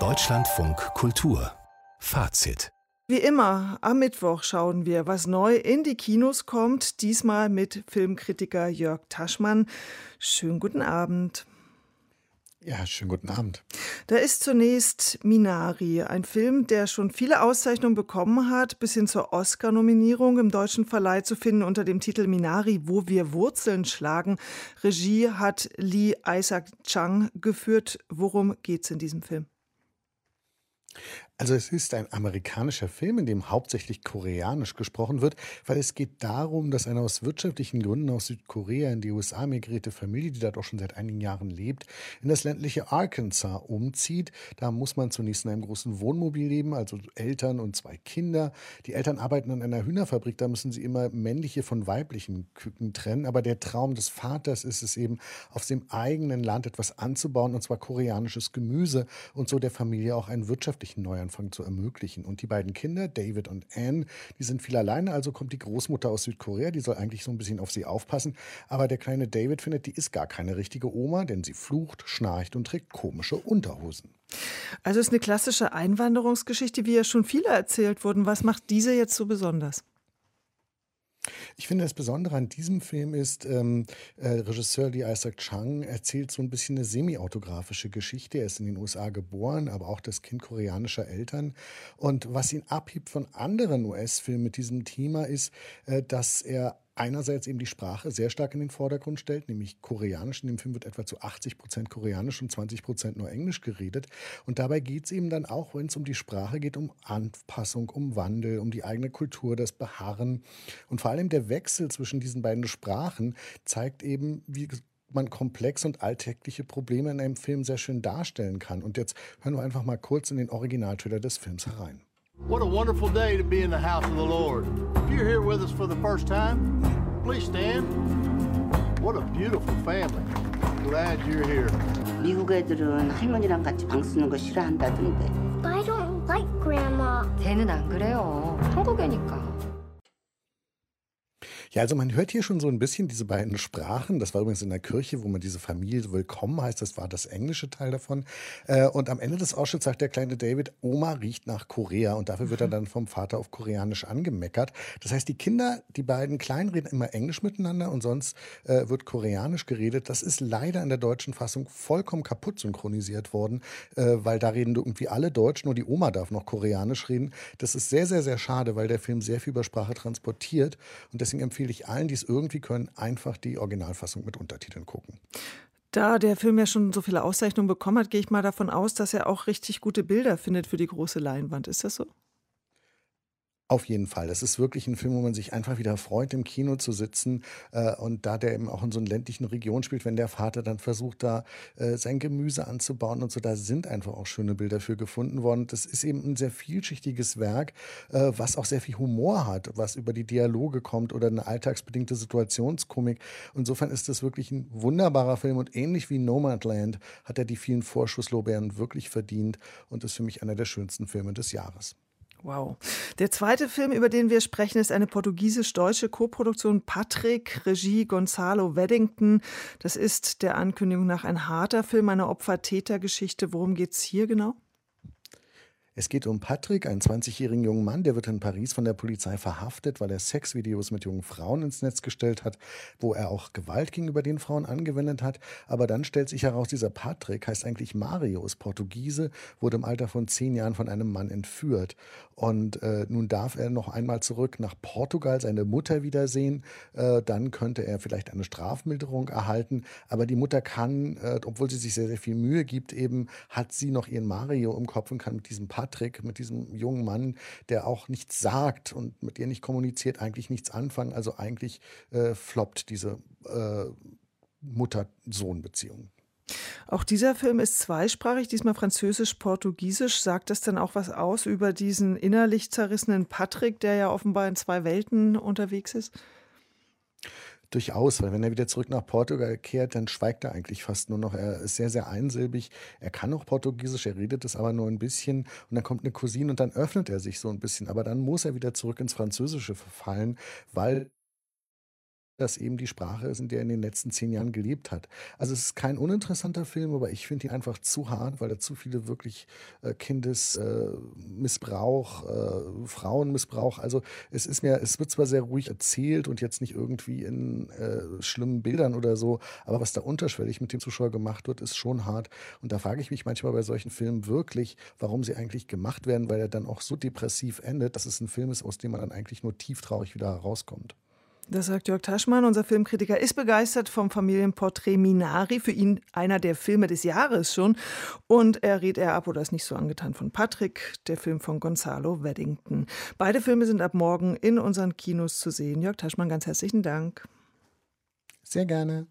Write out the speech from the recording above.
Deutschlandfunk Kultur Fazit Wie immer, am Mittwoch schauen wir, was neu in die Kinos kommt. Diesmal mit Filmkritiker Jörg Taschmann. Schönen guten Abend. Ja, schönen guten Abend. Da ist zunächst Minari, ein Film, der schon viele Auszeichnungen bekommen hat, bis hin zur Oscar-Nominierung im deutschen Verleih zu finden unter dem Titel Minari, wo wir Wurzeln schlagen. Regie hat Lee Isaac Chung geführt. Worum geht es in diesem Film? Also es ist ein amerikanischer Film, in dem hauptsächlich koreanisch gesprochen wird, weil es geht darum, dass eine aus wirtschaftlichen Gründen aus Südkorea in die USA migrierte Familie, die dort auch schon seit einigen Jahren lebt, in das ländliche Arkansas umzieht. Da muss man zunächst in einem großen Wohnmobil leben, also Eltern und zwei Kinder. Die Eltern arbeiten an einer Hühnerfabrik, da müssen sie immer männliche von weiblichen Küken trennen. Aber der Traum des Vaters ist es eben, auf dem eigenen Land etwas anzubauen, und zwar koreanisches Gemüse und so der Familie auch einen wirtschaftlichen Neuanfang zu ermöglichen. Und die beiden Kinder, David und Anne, die sind viel alleine, also kommt die Großmutter aus Südkorea, die soll eigentlich so ein bisschen auf sie aufpassen. Aber der kleine David findet, die ist gar keine richtige Oma, denn sie flucht, schnarcht und trägt komische Unterhosen. Also ist eine klassische Einwanderungsgeschichte, wie ja schon viele erzählt wurden. Was macht diese jetzt so besonders? Ich finde, das Besondere an diesem Film ist, ähm, äh, Regisseur Lee Isaac Chung erzählt so ein bisschen eine semi-autografische Geschichte. Er ist in den USA geboren, aber auch das Kind koreanischer Eltern. Und was ihn abhebt von anderen US-Filmen mit diesem Thema ist, äh, dass er einerseits eben die Sprache sehr stark in den Vordergrund stellt, nämlich Koreanisch. In dem Film wird etwa zu 80 Prozent Koreanisch und 20 Prozent nur Englisch geredet. Und dabei geht es eben dann auch, wenn es um die Sprache geht, um Anpassung, um Wandel, um die eigene Kultur, das Beharren. Und vor allem der Wechsel zwischen diesen beiden Sprachen zeigt eben, wie man komplex und alltägliche Probleme in einem Film sehr schön darstellen kann. Und jetzt hören wir einfach mal kurz in den Originaltrailer des Films herein. What a wonderful day to be in the house of the Lord. If you're here with us for the first time, please stand. What a beautiful family. Glad you're here. 미국 애들은 할머니랑 같이 방 쓰는 거 싫어한다던데. I don't like Grandma. 걔는 안 그래요. 한국애니까. Ja, also man hört hier schon so ein bisschen diese beiden Sprachen. Das war übrigens in der Kirche, wo man diese Familie willkommen heißt. Das war das englische Teil davon. Äh, und am Ende des Ausschnitts sagt der kleine David, Oma riecht nach Korea. Und dafür wird er dann vom Vater auf Koreanisch angemeckert. Das heißt, die Kinder, die beiden Kleinen reden immer Englisch miteinander und sonst äh, wird Koreanisch geredet. Das ist leider in der deutschen Fassung vollkommen kaputt synchronisiert worden, äh, weil da reden irgendwie alle Deutsch, nur die Oma darf noch Koreanisch reden. Das ist sehr, sehr, sehr schade, weil der Film sehr viel über Sprache transportiert. Und deswegen empfehle empfehle ich allen, die es irgendwie können, einfach die Originalfassung mit Untertiteln gucken. Da der Film ja schon so viele Auszeichnungen bekommen hat, gehe ich mal davon aus, dass er auch richtig gute Bilder findet für die große Leinwand. Ist das so? Auf jeden Fall. Das ist wirklich ein Film, wo man sich einfach wieder freut, im Kino zu sitzen. Äh, und da der eben auch in so einer ländlichen Region spielt, wenn der Vater dann versucht, da äh, sein Gemüse anzubauen und so, da sind einfach auch schöne Bilder für gefunden worden. Das ist eben ein sehr vielschichtiges Werk, äh, was auch sehr viel Humor hat, was über die Dialoge kommt oder eine alltagsbedingte Situationskomik. Insofern ist das wirklich ein wunderbarer Film und ähnlich wie Nomadland hat er die vielen Vorschusslorbeeren wirklich verdient und ist für mich einer der schönsten Filme des Jahres. Wow. Der zweite Film, über den wir sprechen, ist eine portugiesisch-deutsche Koproduktion Patrick, Regie Gonzalo Weddington. Das ist der Ankündigung nach ein harter Film, eine Opfer-Täter-Geschichte. Worum geht es hier genau? Es geht um Patrick, einen 20-jährigen jungen Mann, der wird in Paris von der Polizei verhaftet, weil er Sexvideos mit jungen Frauen ins Netz gestellt hat, wo er auch Gewalt gegenüber den Frauen angewendet hat. Aber dann stellt sich heraus, dieser Patrick heißt eigentlich Mario, ist Portugiese, wurde im Alter von zehn Jahren von einem Mann entführt. Und äh, nun darf er noch einmal zurück nach Portugal seine Mutter wiedersehen. Äh, dann könnte er vielleicht eine Strafmilderung erhalten. Aber die Mutter kann, äh, obwohl sie sich sehr, sehr viel Mühe gibt, eben hat sie noch ihren Mario im Kopf und kann mit diesem Patrick Patrick, mit diesem jungen Mann, der auch nichts sagt und mit ihr nicht kommuniziert, eigentlich nichts anfangen. Also eigentlich äh, floppt diese äh, Mutter-Sohn-Beziehung. Auch dieser Film ist zweisprachig, diesmal französisch-portugiesisch. Sagt das dann auch was aus über diesen innerlich zerrissenen Patrick, der ja offenbar in zwei Welten unterwegs ist? Durchaus, weil wenn er wieder zurück nach Portugal kehrt, dann schweigt er eigentlich fast nur noch. Er ist sehr, sehr einsilbig. Er kann auch Portugiesisch, er redet es aber nur ein bisschen. Und dann kommt eine Cousine und dann öffnet er sich so ein bisschen. Aber dann muss er wieder zurück ins Französische verfallen, weil das eben die Sprache ist, in der er in den letzten zehn Jahren gelebt hat. Also es ist kein uninteressanter Film, aber ich finde ihn einfach zu hart, weil er zu viele wirklich äh, Kindesmissbrauch, äh, äh, Frauenmissbrauch, also es ist mir, es wird zwar sehr ruhig erzählt und jetzt nicht irgendwie in äh, schlimmen Bildern oder so, aber was da unterschwellig mit dem Zuschauer gemacht wird, ist schon hart. Und da frage ich mich manchmal bei solchen Filmen wirklich, warum sie eigentlich gemacht werden, weil er dann auch so depressiv endet, dass es ein Film ist, aus dem man dann eigentlich nur tieftraurig wieder herauskommt. Das sagt Jörg Taschmann, unser Filmkritiker, ist begeistert vom Familienporträt Minari, für ihn einer der Filme des Jahres schon. Und er rät er ab oder ist nicht so angetan von Patrick, der Film von Gonzalo Weddington. Beide Filme sind ab morgen in unseren Kinos zu sehen. Jörg Taschmann, ganz herzlichen Dank. Sehr gerne.